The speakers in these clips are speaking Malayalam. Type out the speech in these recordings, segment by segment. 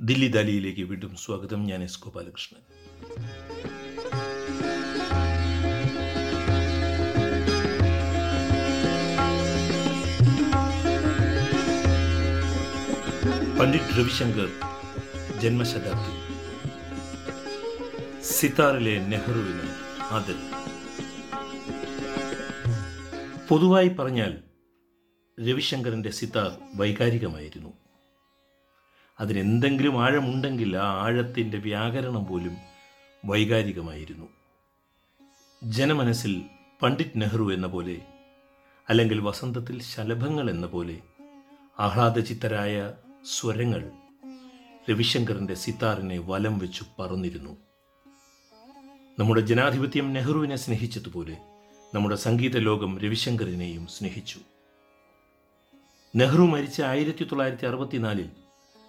ദില്ലി ദാലിയിലേക്ക് വീണ്ടും സ്വാഗതം. ഞാൻ എസ് ഗോപാലകൃഷ്ണൻ. പണ്ഡിറ്റ് രവിശങ്കർ ജന്മശതാബ്ദി. സിത്താറിലെ നെഹ്റുവിന് ആദരം. പൊതുവായി പറഞ്ഞാൽ രവിശങ്കറിന്റെ സിത്താർ വൈകാരികമായിരുന്നു. അതിനെന്തെങ്കിലും ആഴമുണ്ടെങ്കിൽ ആ ആഴത്തിന്റെ വ്യാകരണം പോലും വൈകാരികമായിരുന്നു. ജനമനസ്സിൽ പണ്ഡിറ്റ് നെഹ്റു എന്ന പോലെ അല്ലെങ്കിൽ വസന്തത്തിൽ ശലഭങ്ങൾ എന്ന പോലെ ആഹ്ലാദചിത്തരായ സ്വരങ്ങൾ രവിശങ്കറിന്റെ സിത്താറിനെ വലം വെച്ചു പറന്നിരുന്നു. നമ്മുടെ ജനാധിപത്യം നെഹ്റുവിനെ സ്നേഹിച്ചതുപോലെ നമ്മുടെ സംഗീത ലോകം രവിശങ്കറിനെയും സ്നേഹിച്ചു. നെഹ്റു മരിച്ച ആയിരത്തി തൊള്ളായിരത്തി അറുപത്തിനാലിൽ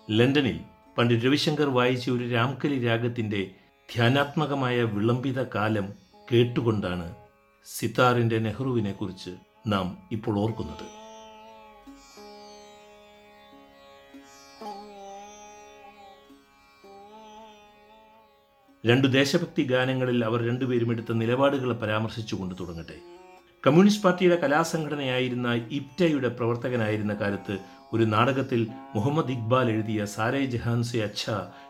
ലണ്ടനിൽ പണ്ഡിറ്റ് രവിശങ്കർ വായിച്ച ഒരു രാംകലി രാഗത്തിന്റെ ധ്യാനാത്മകമായ വിളംബിത കാലം കേട്ടുകൊണ്ടാണ് സിത്താറിന്റെ നെഹ്റുവിനെ കുറിച്ച് നാം ഇപ്പോൾ ഓർക്കുന്നത്. രണ്ടു ദേശഭക്തി ഗാനങ്ങളിൽ അവർ രണ്ടുപേരും എടുത്ത നിലപാടുകളെ പരാമർശിച്ചുകൊണ്ട് തുടങ്ങട്ടെ. കമ്മ്യൂണിസ്റ്റ് പാർട്ടിയുടെ കലാസംഘടനയായിരുന്ന ഇപ്റ്റയുടെ പ്രവർത്തകനായിരുന്ന കാലത്ത് ഒരു നാടകത്തിൽ മുഹമ്മദ് ഇക്ബാൽ എഴുതിയ സാരേ ജഹാൻ സെ അച്ഛ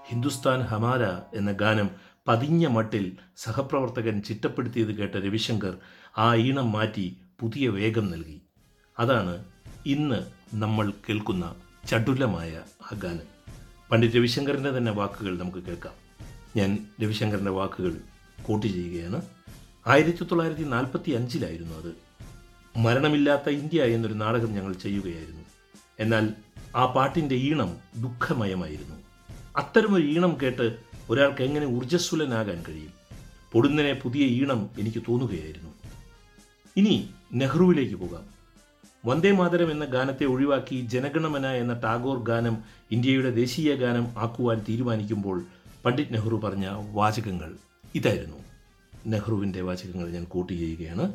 ഹിന്ദുസ്ഥാൻ ഹമാര എന്ന ഗാനം പതിഞ്ഞ മട്ടിൽ സഹപ്രവർത്തകൻ ചിട്ടപ്പെടുത്തിയത് കേട്ട രവിശങ്കർ ആ ഈണം മാറ്റി പുതിയ വേഗം നൽകി. അതാണ് ഇന്ന് നമ്മൾ കേൾക്കുന്ന ചടുലമായ ആ ഗാനം. പണ്ഡിറ്റ് രവിശങ്കറിന്റെ തന്നെ വാക്കുകൾ നമുക്ക് കേൾക്കാം. ഞാൻ രവിശങ്കറിന്റെ വാക്കുകൾ കോട്ട് ചെയ്യുകയാണ്. ആയിരത്തി തൊള്ളായിരത്തി നാൽപ്പത്തി അഞ്ചിലായിരുന്നു അത്. മരണമില്ലാത്ത ഇന്ത്യ എന്നൊരു നാടകം ഞങ്ങൾ ചെയ്യുകയായിരുന്നു. എന്നാൽ ആ പാട്ടിന്റെ ഈണം ദുഃഖമയമായിരുന്നു. അത്തരമൊരു ഈണം കേട്ട് ഒരാൾക്ക് എങ്ങനെ ഊർജസ്വലനാകാൻ കഴിയും? പൊടുന്നനെ പുതിയ ഈണം എനിക്ക് തോന്നുകയായിരുന്നു. ഇനി നെഹ്റുവിലേക്ക് പോകാം. വന്ദേ മാതരം എന്ന ഗാനത്തെ ഒഴിവാക്കി ജനഗണമന എന്ന ടാഗോർ ഗാനം ഇന്ത്യയുടെ ദേശീയ ഗാനം ആക്കുവാൻ തീരുമാനിക്കുമ്പോൾ പണ്ഡിറ്റ് നെഹ്റു പറഞ്ഞ വാചകങ്ങൾ ഇതായിരുന്നു. നെഹ്റുവിന്റെ വാചകങ്ങൾ ഞാൻ കോട്ട് ചെയ്യുകയാണ്.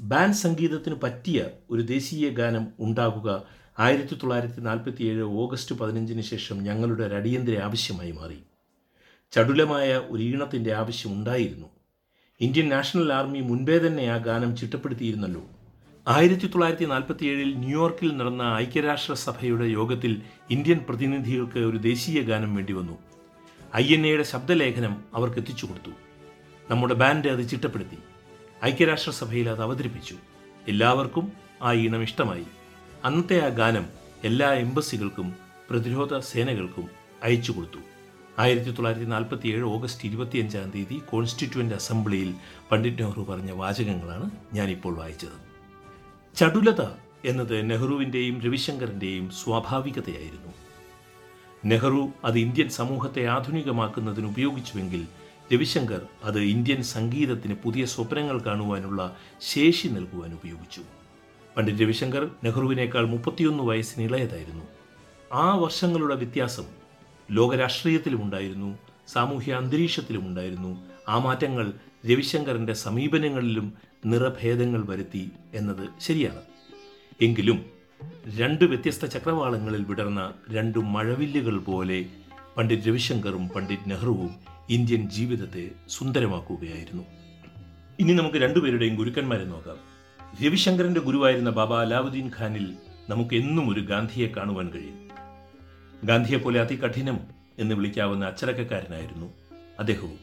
ബാൻഡ് സംഗീതത്തിന് പറ്റിയ ഒരു ദേശീയ ഗാനം ഉണ്ടാകുക ആയിരത്തി തൊള്ളായിരത്തി നാൽപ്പത്തി ഏഴ് ഓഗസ്റ്റ് പതിനഞ്ചിന് ശേഷം ഞങ്ങളുടെ ഒരു അടിയന്തര ആവശ്യമായി മാറി. ചടുലമായ ഒരു ഈണത്തിന്റെ ആവശ്യം ഉണ്ടായിരുന്നു. ഇന്ത്യൻ നാഷണൽ ആർമി മുൻപേ തന്നെ ആ ഗാനം ചിട്ടപ്പെടുത്തിയിരുന്നല്ലോ. ആയിരത്തി തൊള്ളായിരത്തി നാൽപ്പത്തി ഏഴിൽ ന്യൂയോർക്കിൽ നടന്ന ഐക്യരാഷ്ട്രസഭയുടെ യോഗത്തിൽ ഇന്ത്യൻ പ്രതിനിധികൾക്ക് ഒരു ദേശീയ ഗാനം വേണ്ടി വന്നു. ഐ എൻ എയുടെ ശബ്ദലേഖനം അവർക്ക് എത്തിച്ചു കൊടുത്തു. നമ്മുടെ ബാൻഡ് അത് ചിട്ടപ്പെടുത്തി. ഐക്യരാഷ്ട്രസഭയിൽ അത് അവതരിപ്പിച്ചു. എല്ലാവർക്കും ആ ഈണം ഇഷ്ടമായി. അന്നത്തെ ആ ഗാനം എല്ലാ എംബസികൾക്കും പ്രതിരോധ സേനകൾക്കും അയച്ചു കൊടുത്തു. ആയിരത്തി തൊള്ളായിരത്തി നാൽപ്പത്തി ഏഴ് ഓഗസ്റ്റ് ഇരുപത്തിയഞ്ചാം തീയതി കോൺസ്റ്റിറ്റ്യൂവന്റ് അസംബ്ലിയിൽ പണ്ഡിറ്റ് നെഹ്റു പറഞ്ഞ വാചകങ്ങളാണ് ഞാനിപ്പോൾ വായിച്ചത്. ചടുലത എന്നത് നെഹ്റുവിന്റെയും രവിശങ്കറിന്റെയും സ്വാഭാവികതയായിരുന്നു. നെഹ്റു അത് ഇന്ത്യൻ സമൂഹത്തെ ആധുനികമാക്കുന്നതിന് ഉപയോഗിച്ചുവെങ്കിൽ രവിശങ്കർ അത് ഇന്ത്യൻ സംഗീതത്തിന് പുതിയ സ്വപ്നങ്ങൾ കാണുവാനുള്ള ശേഷി നൽകുവാൻ ഉപയോഗിച്ചു പണ്ഡിറ്റ് രവിശങ്കർ നെഹ്റുവിനേക്കാൾ മുപ്പത്തിയൊന്ന് വയസ്സിന് ഇളയതായിരുന്നു ആ വർഷങ്ങളുടെ വ്യത്യാസം ലോകരാഷ്ട്രീയത്തിലുമുണ്ടായിരുന്നു സാമൂഹ്യ അന്തരീക്ഷത്തിലുമുണ്ടായിരുന്നു. ആ മാറ്റങ്ങൾ രവിശങ്കറിന്റെ സമീപനങ്ങളിലും നിറഭേദങ്ങൾ വരുത്തി എന്നത് ശരിയാണ്. എങ്കിലും രണ്ട് വ്യത്യസ്ത ചക്രവാളങ്ങളിൽ വിടർന്ന രണ്ട് മഴവില്ലുകൾ പോലെ പണ്ഡിറ്റ് രവിശങ്കറും പണ്ഡിറ്റ് നെഹ്റുവും ഇന്ത്യൻ ജീവിതത്തെ സുന്ദരമാക്കുകയായിരുന്നു. ഇനി നമുക്ക് രണ്ടുപേരുടെയും ഗുരുക്കന്മാരെ നോക്കാം. രവിശങ്കറിന്റെ ഗുരുവായിരുന്ന ബാബ അലാവുദ്ദീൻ ഖാനിൽ നമുക്ക് എന്നും ഒരു ഗാന്ധിയെ കാണുവാൻ കഴിയും. ഗാന്ധിയെ പോലെ അതികഠിനം എന്ന് വിളിക്കാവുന്ന അച്ചടക്കക്കാരനായിരുന്നു അദ്ദേഹവും.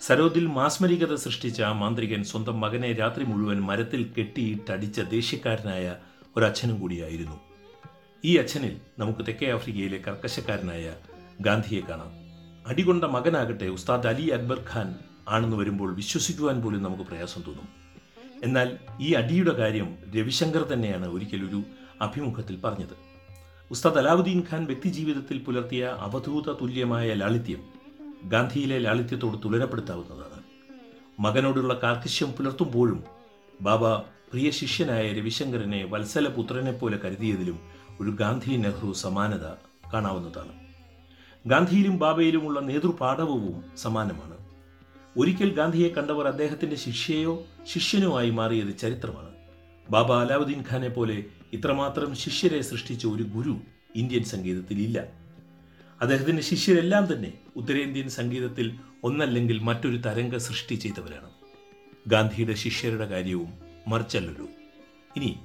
സരോദിൽ മാസ്മരികത സൃഷ്ടിച്ച ആ മാന്ത്രികൻ സ്വന്തം മകനെ രാത്രി മുഴുവൻ മരത്തിൽ കെട്ടിയിട്ടടിച്ച ദേഷ്യക്കാരനായ ഒരച്ഛനും കൂടിയായിരുന്നു. ഈ അച്ഛനിൽ നമുക്ക് തെക്കേ ആഫ്രിക്കയിലെ കർക്കശക്കാരനായ ഗാന്ധിയെ കാണാം. അടികൊണ്ട മകനാകട്ടെ ഉസ്താദ് അലി അക്ബർ ഖാൻ ആണെന്ന് വരുമ്പോൾ വിശ്വസിക്കുവാൻ പോലും നമുക്ക് പ്രയാസം തോന്നും. എന്നാൽ ഈ അടിയുടെ കാര്യം രവിശങ്കർ തന്നെയാണ് ഒരിക്കലൊരു അഭിമുഖത്തിൽ പറഞ്ഞത്. ഉസ്താദ് അലാവുദ്ദീൻ ഖാൻ വ്യക്തിജീവിതത്തിൽ പുലർത്തിയ അവധൂത തുല്യമായ ലാളിത്യം ഗാന്ധിയിലെ ലാളിത്യത്തോട് തുലനപ്പെടുത്താവുന്നതാണ് മകനോടുള്ള കാർക്കശ്യം പുലർത്തുമ്പോഴും ബാബ പ്രിയ ശിഷ്യനായ രവിശങ്കരനെ വത്സലപുത്രനെ പോലെ കരുതിയതിലും ഒരു ഗാന്ധി നെഹ്റു സമാനത കാണാവുന്നതാണ്. ഗാന്ധിയിലും ബാബയിലുമുള്ള നേതൃപാഠവും സമാനമാണ്. ഒരിക്കൽ ഗാന്ധിയെ കണ്ടവർ അദ്ദേഹത്തിന്റെ ശിഷ്യയോ ശിഷ്യനോ ആയി മാറിയത് ചരിത്രമാണ്. ബാബ അലാവുദ്ദീൻ ഖാനെ പോലെ ഇത്രമാത്രം ശിഷ്യരെ സൃഷ്ടിച്ച ഒരു ഗുരു ഇന്ത്യൻ സംഗീതത്തിൽ ഇല്ല. അദ്ദേഹത്തിന്റെ ശിഷ്യരെല്ലാം തന്നെ ഉത്തരേന്ത്യൻ സംഗീതത്തിൽ ഒന്നല്ലെങ്കിൽ മറ്റൊരു തരംഗ സൃഷ്ടി ചെയ്തവരാണ്. ഗാന്ധിയുടെ ശിഷ്യരുടെ കാര്യവും മറിച്ചല്ലൊരു. ഇനി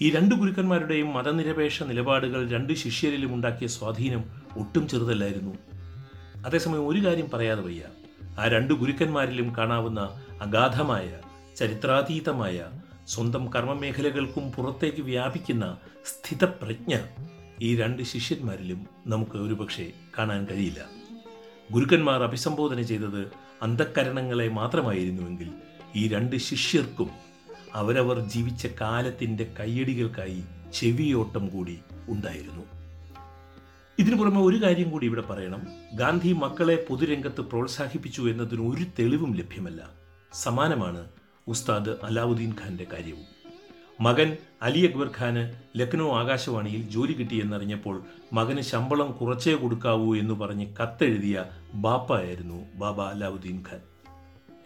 ഈ രണ്ട് ഗുരുക്കന്മാരുടെയും മതനിരപേക്ഷ നിലപാടുകൾ രണ്ട് ശിഷ്യരിലും ഉണ്ടാക്കിയ സ്വാധീനം ഒട്ടും ചെറുതല്ലായിരുന്നു. അതേസമയം ഒരു കാര്യം പറയാതെ വയ്യ. ആ രണ്ട് ഗുരുക്കന്മാരിലും കാണാവുന്ന അഗാധമായ ചരിത്രാതീതമായ സ്വന്തം കർമ്മമേഖലകൾക്കും പുറത്തേക്ക് വ്യാപിക്കുന്ന സ്ഥിതപ്രജ്ഞ ഈ രണ്ട് ശിഷ്യന്മാരിലും നമുക്ക് ഒരുപക്ഷെ കാണാൻ കഴിയില്ല. ഗുരുക്കന്മാർ അഭിസംബോധന ചെയ്തത് അന്ധക്കരണങ്ങളെ മാത്രമായിരുന്നുവെങ്കിൽ ഈ രണ്ട് ശിഷ്യർക്കും അവരവർ ജീവിച്ച കാലത്തിന്റെ കയ്യടികൾക്കായി ചെവിയോട്ടം കൂടി ഉണ്ടായിരുന്നു. ഇതിനു പുറമെ ഒരു കാര്യം കൂടി ഇവിടെ പറയണം. ഗാന്ധി മക്കളെ പൊതുരംഗത്ത് പ്രോത്സാഹിപ്പിച്ചു എന്നതിന് ഒരു തെളിവും ലഭ്യമല്ല. സമാനമാണ് ഉസ്താദ് അലാവുദ്ദീൻ ഖാന്റെ കാര്യവും. മകൻ അലി അക്ബർ ഖാന് ലക്നൗ ആകാശവാണിയിൽ ജോലി കിട്ടിയെന്നറിഞ്ഞപ്പോൾ മകന് ശമ്പളം കുറച്ചേ കൊടുക്കാവൂ എന്ന് പറഞ്ഞ് കത്തെഴുതിയ ബാപ്പയായിരുന്നു ബാബ അലാവുദ്ദീൻ ഖാൻ.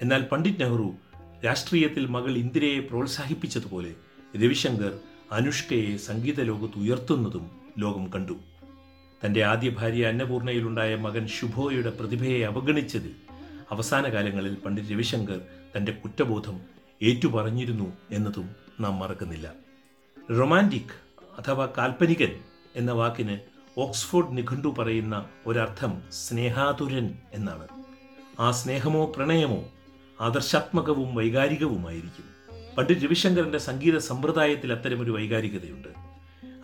എന്നാൽ പണ്ഡിറ്റ് നെഹ്റു രാഷ്ട്രീയത്തിൽ മകൾ ഇന്ദിരയെ പ്രോത്സാഹിപ്പിച്ചതുപോലെ രവിശങ്കർ അനുഷ്കയെ സംഗീത ലോകത്ത് ഉയർത്തുന്നതും ലോകം കണ്ടു. തന്റെ ആദ്യ ഭാര്യ അന്നപൂർണയിലുണ്ടായ മകൻ ശുഭോയുടെ പ്രതിഭയെ അവഗണിച്ചതിൽ അവസാന കാലങ്ങളിൽ പണ്ഡിറ്റ് രവിശങ്കർ തന്റെ കുറ്റബോധം ഏറ്റുപറഞ്ഞിരുന്നു എന്നതും നാം മറക്കുന്നില്ല. റൊമാന്റിക് അഥവാ കാൽപ്പനികൻ എന്ന വാക്കിന് ഓക്സ്ഫോർഡ് നിഘണ്ടു പറയുന്ന ഒരർത്ഥം സ്നേഹാതുരൻ എന്നാണ്. ആ സ്നേഹമോ പ്രണയമോ ആദർശാത്മകവും വൈകാരികവുമായിരിക്കും. പണ്ഡിറ്റ് രവിശങ്കറിന്റെ സംഗീത സമ്പ്രദായത്തിൽ അത്തരമൊരു വൈകാരികതയുണ്ട്.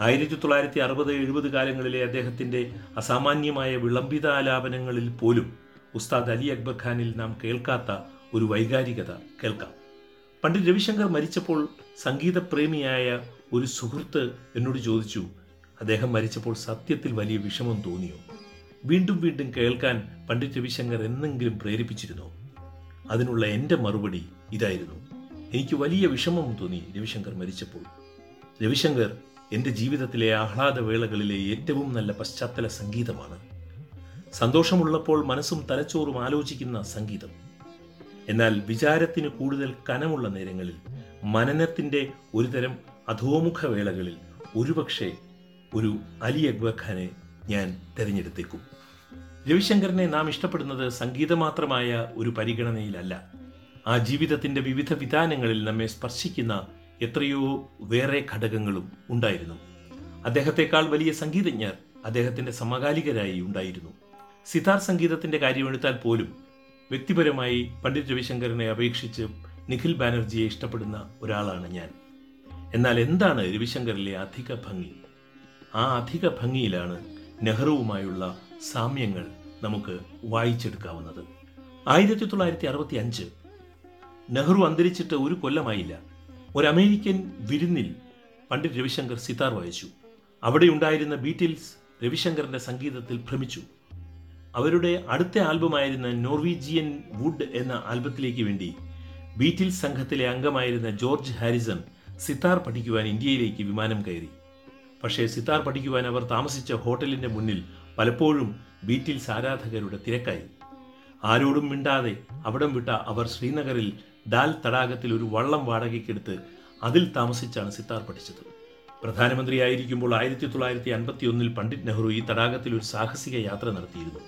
ആയിരത്തി തൊള്ളായിരത്തി അറുപത് എഴുപത് കാലങ്ങളിലെ അദ്ദേഹത്തിന്റെ അസാമാന്യമായ വിളംബിതാലാപനങ്ങളിൽ പോലും ഉസ്താദ് അലി അക്ബർ ഖാനിൽ നാം കേൾക്കാത്ത ഒരു വൈകാരികത കേൾക്കാം. പണ്ഡിറ്റ് രവിശങ്കർ മരിച്ചപ്പോൾ സംഗീതപ്രേമിയായ ഒരു സുഹൃത്ത് എന്നോട് ചോദിച്ചു അദ്ദേഹം മരിച്ചപ്പോൾ സത്യത്തിൽ വലിയ വിഷമം തോന്നിയോ? വീണ്ടും വീണ്ടും കേൾക്കാൻ പണ്ഡിറ്റ് രവിശങ്കർ എന്നെങ്കിലും പ്രേരിപ്പിച്ചിരുന്നോ? അതിനുള്ള എന്റെ മറുപടി ഇതായിരുന്നു. എനിക്ക് വലിയ വിഷമം തോന്നി രവിശങ്കർ മരിച്ചപ്പോൾ. രവിശങ്കർ എന്റെ ജീവിതത്തിലെ ആഹ്ലാദവേളകളിലെ ഏറ്റവും നല്ല പശ്ചാത്തല സംഗീതമാണ്. സന്തോഷമുള്ളപ്പോൾ മനസ്സും തലച്ചോറും ആലോചിക്കുന്ന സംഗീതം. എന്നാൽ വിചാരത്തിന് കൂടുതൽ കനമുള്ള നേരങ്ങളിൽ മനനത്തിന്റെ ഒരുതരം അധോമുഖ വേളകളിൽ ഒരുപക്ഷെ ഒരു അലി അക്ബർ ഞാൻ തിരഞ്ഞെടുത്തേക്കും. രവിശങ്കറിനെ നാം ഇഷ്ടപ്പെടുന്നത് സംഗീതമാത്രമായ ഒരു പരിഗണനയിലല്ല. ആ ജീവിതത്തിന്റെ വിവിധ വിധാനങ്ങളിൽ നമ്മെ സ്പർശിക്കുന്ന എത്രയോ വേറെ ഘടകങ്ങളും ഉണ്ടായിരുന്നു. അദ്ദേഹത്തെക്കാൾ വലിയ സംഗീതജ്ഞർ അദ്ദേഹത്തിന്റെ സമകാലികരായി ഉണ്ടായിരുന്നു. സിതാർ സംഗീതത്തിന്റെ കാര്യമെടുത്താൽ പോലും വ്യക്തിപരമായി പണ്ഡിറ്റ് രവിശങ്കറിനെ അപേക്ഷിച്ച് നിഖിൽ ബാനർജിയെ ഇഷ്ടപ്പെടുന്ന ഒരാളാണ് ഞാൻ. എന്നാൽ എന്താണ് രവിശങ്കറിലെ അധിക ഭംഗി? ആ അധിക ഭംഗിയിലാണ് നെഹ്റുവുമായുള്ള സാമ്യങ്ങൾ നമുക്ക് വായിച്ചെടുക്കാവുന്നത്. ആയിരത്തി തൊള്ളായിരത്തി അറുപത്തി അഞ്ച് നെഹ്റു അന്തരിച്ചിട്ട് ഒരു കൊല്ലമായില്ല. ഒരു അമേരിക്കൻ വിരുന്നിൽ പണ്ഡിറ്റ് രവിശങ്കർ സിതാർ വായിച്ചു. അവിടെ ഉണ്ടായിരുന്ന ബീറ്റിൽസ് രവിശങ്കറിന്റെ സംഗീതത്തിൽ ഭ്രമിച്ചു. അവരുടെ അടുത്ത ആൽബമായിരുന്ന നോർവീജിയൻ വുഡ് എന്ന ആൽബത്തിലേക്ക് വേണ്ടി ബീറ്റിൽസ് സംഘത്തിലെ അംഗമായിരുന്ന ജോർജ് ഹാരിസൺ സിതാർ പഠിക്കുവാൻ ഇന്ത്യയിലേക്ക് വിമാനം കയറി. പക്ഷേ സിതാർ പഠിക്കുവാൻ അവർ താമസിച്ച ഹോട്ടലിന്റെ മുന്നിൽ പലപ്പോഴും ബീറ്റിൽസ് ആരാധകരുടെ തിരക്കായി. ആരോടും മിണ്ടാതെ അവിടം വിട്ട അവർ ശ്രീനഗറിൽ ദാൽ തടാകത്തിൽ ഒരു വള്ളം വാടകയ്ക്കെടുത്ത് അതിൽ താമസിച്ചാണ് സിത്താർ പഠിച്ചത്. പ്രധാനമന്ത്രിയായിരിക്കുമ്പോൾ ആയിരത്തി തൊള്ളായിരത്തി അൻപത്തി ഒന്നിൽ പണ്ഡിറ്റ് നെഹ്റു ഈ തടാകത്തിൽ ഒരു സാഹസിക യാത്ര നടത്തിയിരുന്നു.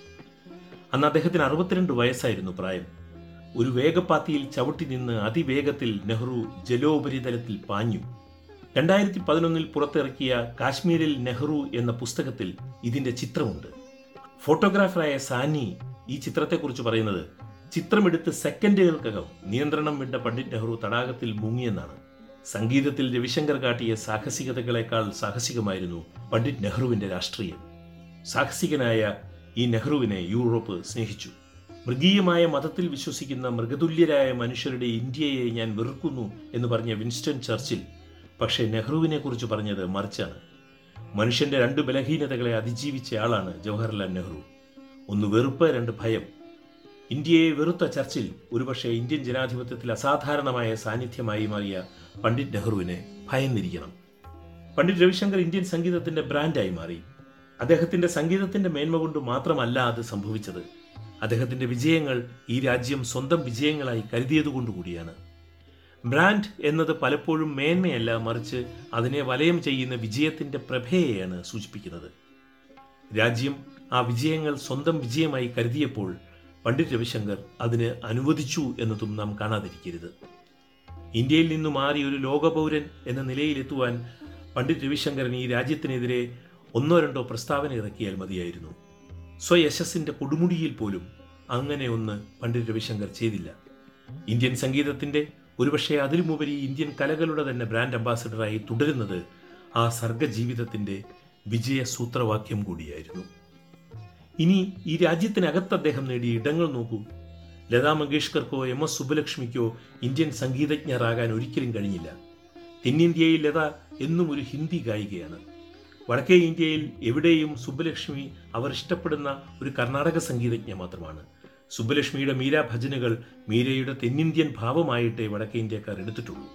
അന്ന് അദ്ദേഹത്തിന് അറുപത്തിരണ്ട് വയസ്സായിരുന്നു പ്രായം. ഒരു വേഗപ്പാത്തിയിൽ ചവിട്ടി നിന്ന് അതിവേഗത്തിൽ നെഹ്റു ജലോപരിതലത്തിൽ പാഞ്ഞു. രണ്ടായിരത്തി പതിനൊന്നിൽ പുറത്തിറക്കിയ കാശ്മീരിൽ നെഹ്റു എന്ന പുസ്തകത്തിൽ ഇതിന്റെ ചിത്രമുണ്ട്. ഫോട്ടോഗ്രാഫറായ സാനി ഈ ചിത്രത്തെക്കുറിച്ച് പറയുന്നത് ചിത്രമെടുത്ത് സെക്കൻഡുകൾക്കകം നിയന്ത്രണം വിട്ട പണ്ഡിറ്റ് നെഹ്റു തടാകത്തിൽ മുങ്ങിയെന്നാണ്. സംഗീതത്തിൽ രവിശങ്കർ കാട്ടിയ സാഹസികതകളെക്കാൾ സാഹസികമായിരുന്നു പണ്ഡിറ്റ് നെഹ്റുവിന്റെ രാഷ്ട്രീയം. സാഹസികനായ ഈ നെഹ്റുവിനെ യൂറോപ്പ് സ്നേഹിച്ചു. മൃഗീയമായ മതത്തിൽ വിശ്വസിക്കുന്ന മൃഗതുല്യരായ മനുഷ്യരുടെ ഇന്ത്യയെ ഞാൻ വെറുക്കുന്നു എന്ന് പറഞ്ഞ വിൻസ്റ്റൺ ചർച്ചിൽ പക്ഷേ നെഹ്റുവിനെ കുറിച്ച് പറഞ്ഞത് മറിച്ചാണ്. മനുഷ്യന്റെ രണ്ട് ബലഹീനതകളെ അതിജീവിച്ച ആളാണ് ജവഹർലാൽ നെഹ്റു. ഒന്ന് വെറുപ്പ് രണ്ട് ഭയം. ഇന്ത്യയെ വെറുത്ത ചർച്ചിൽ ഒരുപക്ഷെ ഇന്ത്യൻ ജനാധിപത്യത്തിൽ അസാധാരണമായ സാന്നിധ്യമായി മാറിയ പണ്ഡിറ്റ് നെഹ്റുവിനെ ഭയന്നിരിക്കണം. പണ്ഡിറ്റ് രവിശങ്കർ ഇന്ത്യൻ സംഗീതത്തിന്റെ ബ്രാൻഡായി മാറി. അദ്ദേഹത്തിന്റെ സംഗീതത്തിന്റെ മേന്മ കൊണ്ട് മാത്രമല്ല അത് സംഭവിച്ചത്. അദ്ദേഹത്തിന്റെ വിജയങ്ങൾ ഈ രാജ്യം സ്വന്തം വിജയങ്ങളായി കരുതിയതുകൊണ്ടുകൂടിയാണ് ബ്രാൻഡ് എന്നത് പലപ്പോഴും മേന്മയല്ല മറിച്ച് അതിനെ വലയം ചെയ്യുന്ന വിജയത്തിന്റെ പ്രഭയെയാണ് സൂചിപ്പിക്കുന്നത്. രാജ്യം ആ വിജയങ്ങൾ സ്വന്തം വിജയമായി കരുതിയപ്പോൾ പണ്ഡിറ്റ് രവിശങ്കർ അതിന് അനുവദിച്ചു എന്നതും നാം കാണാതിരിക്കരുത്. ഇന്ത്യയിൽ നിന്നു മാറി ഒരു ലോകപൗരൻ എന്ന നിലയിലെത്തുവാൻ പണ്ഡിറ്റ് രവിശങ്കരൻ ഈ രാജ്യത്തിനെതിരെ ഒന്നോ രണ്ടോ പ്രസ്താവന ഇറക്കിയാൽ മതിയായിരുന്നു. സ്വയശസിന്റെ കൊടുമുടിയിൽ പോലും അങ്ങനെ ഒന്ന് പണ്ഡിറ്റ് രവിശങ്കർ ചെയ്തില്ല. ഇന്ത്യൻ സംഗീതത്തിന്റെ ഒരുപക്ഷെ അതിലുമുപരി ഇന്ത്യൻ കലകളുടെ തന്നെ ബ്രാൻഡ് അംബാസഡറായി തുടരുന്നത് ആ സർഗജീവിതത്തിന്റെ വിജയസൂത്രവാക്യം കൂടിയായിരുന്നു. ഇനി ഈ രാജ്യത്തിനകത്ത് അദ്ദേഹം നേടിയ ഇടങ്ങൾ നോക്കൂ. ലതാ മങ്കേഷ്കർക്കോ എം എസ് സുബ്ബലക്ഷ്മിക്കോ ഇന്ത്യൻ സംഗീതജ്ഞരാകാൻ ഒരിക്കലും കഴിഞ്ഞില്ല. തെന്നിന്ത്യയിൽ ലത എന്നും ഒരു ഹിന്ദി ഗായികയാണ്. വടക്കേ ഇന്ത്യയിൽ എവിടെയും സുബ്ബലക്ഷ്മി അവർ ഇഷ്ടപ്പെടുന്ന ഒരു കർണാടക സംഗീതജ്ഞ മാത്രമാണ്. സുബ്ബലക്ഷ്മിയുടെ മീര ഭജനകൾ മീരയുടെ തെന്നിന്ത്യൻ ഭാവമായിട്ടേ വടക്കേ ഇന്ത്യക്കാർ എടുത്തിട്ടുള്ളൂ.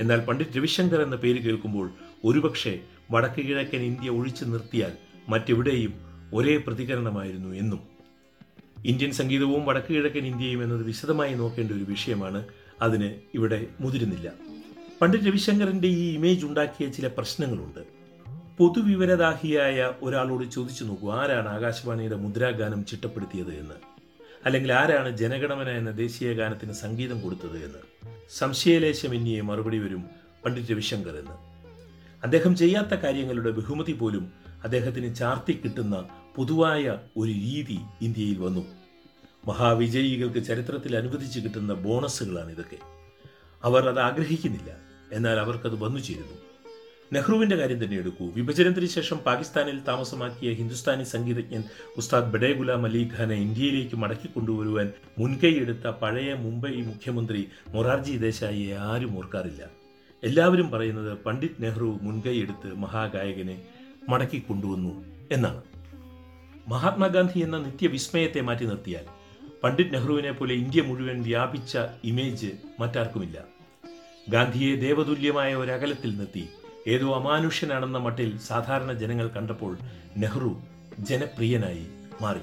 എന്നാൽ പണ്ഡിറ്റ് രവിശങ്കർ എന്ന പേര് കേൾക്കുമ്പോൾ ഒരുപക്ഷെ വടക്ക് കിഴക്കൻ ഇന്ത്യ ഒഴിച്ചു നിർത്തിയാൽ മറ്റെവിടെയും ഒരേ പ്രതികരണമായിരുന്നു എന്നും. ഇന്ത്യൻ സംഗീതവും വടക്കു കിഴക്കൻ ഇന്ത്യയും എന്നത് വിശദമായി നോക്കേണ്ട ഒരു വിഷയമാണ്. അതിന് ഇവിടെ മുതിരുന്നില്ല. പണ്ഡിറ്റ് രവിശങ്കറിന്റെ ഈ ഇമേജ് ഉണ്ടാക്കിയ ചില പ്രശ്നങ്ങളുണ്ട്. പൊതുവിവരദാഹിയായ ഒരാളോട് ചോദിച്ചു നോക്കൂ ആരാണ് ആകാശവാണിയുടെ മുദ്രാഗാനം ചിട്ടപ്പെടുത്തിയത് എന്ന്? അല്ലെങ്കിൽ ആരാണ് ജനഗണമന എന്ന ദേശീയ ഗാനത്തിന് സംഗീതം കൊടുത്തത് എന്ന്? സംശയലേശമെന്നിയെ മറുപടി വരും പണ്ഡിറ്റ് രവിശങ്കർ എന്ന്. അദ്ദേഹം ചെയ്യാത്ത കാര്യങ്ങളുടെ ബഹുമതി പോലും അദ്ദേഹത്തിന് ചാർത്തി കിട്ടുന്ന പൊതുവായ ഒരു രീതി ഇന്ത്യയിൽ വന്നു. മഹാവിജയികൾക്ക് ചരിത്രത്തിൽ അനുവദിച്ചു കിട്ടുന്ന ബോണസുകളാണ് ഇതൊക്കെ. അവർ അത് ആഗ്രഹിക്കുന്നില്ല. എന്നാൽ അവർക്കത് വന്നു ചേരുന്നു. നെഹ്റുവിന്റെ കാര്യം തന്നെ എടുക്കൂ. വിഭജനത്തിന് ശേഷം പാകിസ്ഥാനിൽ താമസമാക്കിയ ഹിന്ദുസ്ഥാനി സംഗീതജ്ഞൻ ഉസ്താദ് ബഡേ ഗുലാം അലി ഖാനെ ഇന്ത്യയിലേക്ക് മടക്കി കൊണ്ടുവരുവാൻ മുൻകൈയെടുത്ത പഴയ മുംബൈ മുഖ്യമന്ത്രി മൊറാർജി ദേശായിയെ ആരും ഓർക്കാറില്ല. എല്ലാവരും പറയുന്നത് പണ്ഡിറ്റ് നെഹ്റു മുൻകൈയെടുത്ത് മഹാഗായകനെ മടക്കി കൊണ്ടുവന്നു എന്നാണ്. മഹാത്മാഗാന്ധി എന്ന നിത്യവിസ്മയത്തെ മാറ്റി നിർത്തിയാൽ പണ്ഡിറ്റ് നെഹ്റുവിനെ പോലെ ഇന്ത്യ മുഴുവൻ വ്യാപിച്ച ഇമേജ് മറ്റാർക്കുമില്ല. ഗാന്ധിയെ ദേവതുല്യമായ ഒരകലത്തിൽ നിർത്തി ഏതോ അമാനുഷ്യനാണെന്ന മട്ടിൽ സാധാരണ ജനങ്ങൾ കണ്ടപ്പോൾ നെഹ്റു ജനപ്രിയനായി മാറി.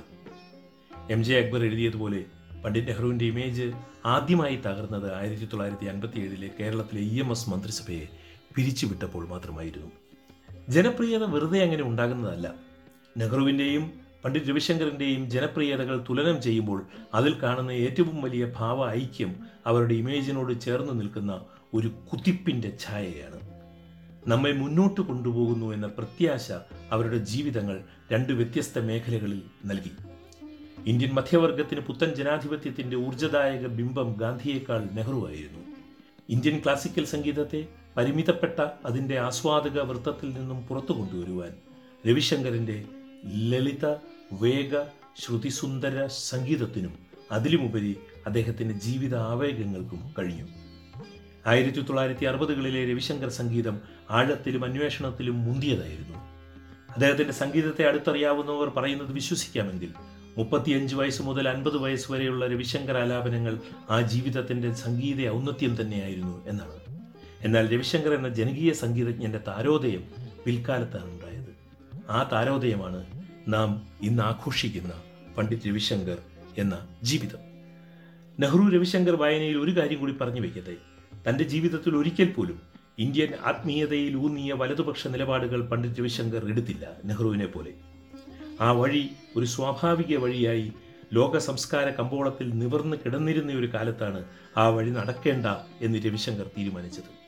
എം ജെ അക്ബർ എഴുതിയതുപോലെ പണ്ഡിറ്റ് നെഹ്റുവിന്റെ ഇമേജ് ആദ്യമായി തകർന്നത് ആയിരത്തി തൊള്ളായിരത്തി അൻപത്തി ഏഴിലെ കേരളത്തിലെ ഇ എം എസ് മന്ത്രിസഭയെ പിരിച്ചുവിട്ടപ്പോൾ മാത്രമായിരുന്നു. ജനപ്രിയത വെറുതെ അങ്ങനെ ഉണ്ടാകുന്നതല്ല. നെഹ്റുവിന്റെയും പണ്ഡിറ്റ് രവിശങ്കറിന്റെയും ജനപ്രിയതകൾ തുലനം ചെയ്യുമ്പോൾ അതിൽ കാണുന്ന ഏറ്റവും വലിയ ഭാവ ഐക്യം അവരുടെ ഇമേജിനോട് ചേർന്ന് നിൽക്കുന്ന ഒരു കുതിപ്പിന്റെ ഛായയാണ്. നമ്മെ മുന്നോട്ട് കൊണ്ടുപോകുന്നു എന്ന പ്രത്യാശ അവരുടെ ജീവിതങ്ങൾ രണ്ട് വ്യത്യസ്ത മേഖലകളിൽ നൽകി. ഇന്ത്യൻ മധ്യവർഗത്തിന് പുത്തൻ ജനാധിപത്യത്തിന്റെ ഊർജദായക ബിംബം ഗാന്ധിയേക്കാൾ നെഹ്റു ആയിരുന്നു. ഇന്ത്യൻ ക്ലാസിക്കൽ സംഗീതത്തെ പരിമിതപ്പെട്ട അതിന്റെ ആസ്വാദക വൃത്തത്തിൽ നിന്നും പുറത്തു കൊണ്ടുവരുവാൻ രവിശങ്കറിന്റെ ലളിത വേഗ ശ്രുതിസുന്ദര സംഗീതത്തിനും അതിലുമുപരി അദ്ദേഹത്തിന്റെ ജീവിത ആവേഗങ്ങൾക്കും കഴിഞ്ഞു. ആയിരത്തി തൊള്ളായിരത്തി അറുപതുകളിലെ രവിശങ്കർ സംഗീതം ആഴത്തിലും അന്വേഷണത്തിലും മുന്തിയതായിരുന്നു. അദ്ദേഹത്തിന്റെ സംഗീതത്തെ അടുത്തറിയാവുന്നവർ പറയുന്നത് വിശ്വസിക്കാമെങ്കിൽ മുപ്പത്തിയഞ്ച് വയസ്സ് മുതൽ അൻപത് വയസ്സ് വരെയുള്ള രവിശങ്കർ ആലാപനങ്ങൾ ആ ജീവിതത്തിന്റെ സംഗീത ഔന്നത്യം തന്നെയായിരുന്നു എന്നാണ്. എന്നാൽ രവിശങ്കർ എന്ന ജനകീയ സംഗീതജ്ഞന്റെ താരോദയം പിൽക്കാലത്താണ് ഉണ്ടായത്. ആ താരോദയമാണ് നാം ഇന്ന് ആഘോഷിക്കുന്ന പണ്ഡിറ്റ് രവിശങ്കർ എന്ന ജീവിതം. നെഹ്റു രവിശങ്കർ വായനയിൽ ഒരു കാര്യം കൂടി പറഞ്ഞു വയ്ക്കട്ടെ തന്റെ ജീവിതത്തിൽ ഒരിക്കൽ പോലും ഇന്ത്യൻ ആത്മീയതയിൽ ഊന്നിയ വലതുപക്ഷ നിലപാടുകൾ പണ്ഡിറ്റ് രവിശങ്കർ എടുത്തില്ല നെഹ്റുവിനെ പോലെ. ആ വഴി ഒരു സ്വാഭാവിക വഴിയായി ലോക സംസ്കാര കമ്പോളത്തിൽ നിവർന്ന് കിടന്നിരുന്ന ഒരു കാലത്താണ് ആ വഴി നടക്കേണ്ട എന്ന് രവിശങ്കർ തീരുമാനിച്ചത്.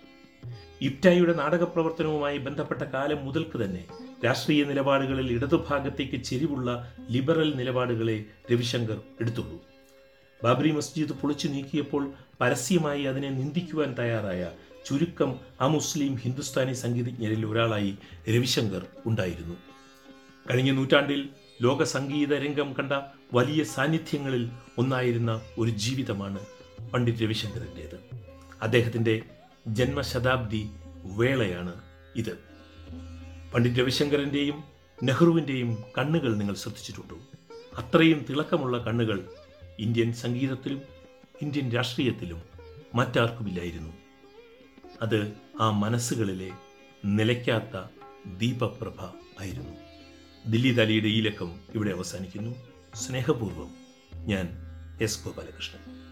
ഇപ്റ്റായുടെ നാടകപ്രവർത്തനവുമായി ബന്ധപ്പെട്ട കാലം മുതൽക്ക് തന്നെ രാഷ്ട്രീയ നിലപാടുകളിൽ ഇടതുഭാഗത്തേക്ക് ചെരിവുള്ള ലിബറൽ നിലപാടുകളെ രവിശങ്കർ എടുത്തുള്ളൂ. ബാബറി മസ്ജിദ് പൊളിച്ചു നീക്കിയപ്പോൾ പരസ്യമായി അതിനെ നിന്ദിക്കുവാൻ തയ്യാറായ ചുരുക്കം അമുസ്ലിം ഹിന്ദുസ്ഥാനി സംഗീതജ്ഞരിൽ ഒരാളായി രവിശങ്കർ ഉണ്ടായിരുന്നു. കഴിഞ്ഞ നൂറ്റാണ്ടിൽ ലോക സംഗീത രംഗം കണ്ട വലിയ സാന്നിധ്യങ്ങളിൽ ഒന്നായിരുന്ന ഒരു ജീവിതമാണ് പണ്ഡിറ്റ് രവിശങ്കറിന്റേത് അദ്ദേഹത്തിന്റെ ജന്മശതാബ്ദി വേളയാണ് ഇത്. പണ്ഡിറ്റ് രവിശങ്കറിന്റെയും നെഹ്റുവിന്റെയും കണ്ണുകൾ നിങ്ങൾ ശ്രദ്ധിച്ചിട്ടുണ്ടോ? അത്രയും തിളക്കമുള്ള കണ്ണുകൾ ഇന്ത്യൻ സംഗീതത്തിലും ഇന്ത്യൻ രാഷ്ട്രീയത്തിലും മറ്റാർക്കുമില്ലായിരുന്നു. അത് ആ മനസ്സുകളിലെ നിലയ്ക്കാത്ത ദീപപ്രഭ ആയിരുന്നു. ദില്ലി ദാലിയുടെ ഈ ലക്കം ഇവിടെ അവസാനിക്കുന്നു. സ്നേഹപൂർവം ഞാൻ എസ് ഗോപാലകൃഷ്ണൻ.